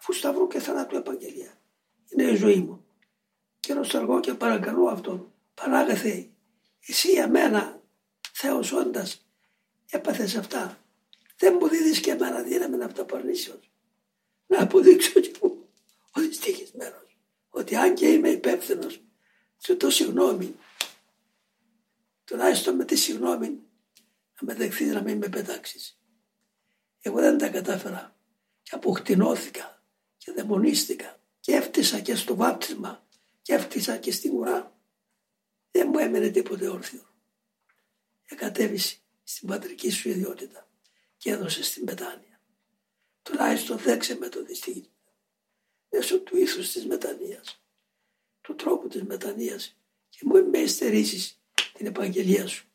αφού σταυρού και θανάτου επαγγελία. Είναι η ζωή μου. Και νοσταλγώ και παρακαλώ αυτόν. Παράγαθε, εσύ για μένα, Θεός όντας, έπαθες αυτά. Δεν μου δίδεις και εμένα δύναμη να αυτοπαρνήσεως. Να αποδείξω και μου ότι ευτυχισμένος. Ότι αν και είμαι υπεύθυνος, σου το συγγνώμη. Τουλάχιστον με τη συγγνώμη να με δεχθείς να μην με πετάξεις. Εγώ δεν τα κατάφερα και αποκτηνώθηκα και δαιμονίστηκα και έφτιασα και στο βάπτισμα και έφτιασα και στην ουρά. Δεν μου έμενε τίποτε όρθιο. Εκατέβησε στην πατρική σου ιδιότητα και έδωσε στην πετάνια. Τουλάχιστον δέξε με το δυστύχημα μέσω του ήθους της μετανοίας, του τρόπου της μετανοίας και μου με την επαγγελία σου.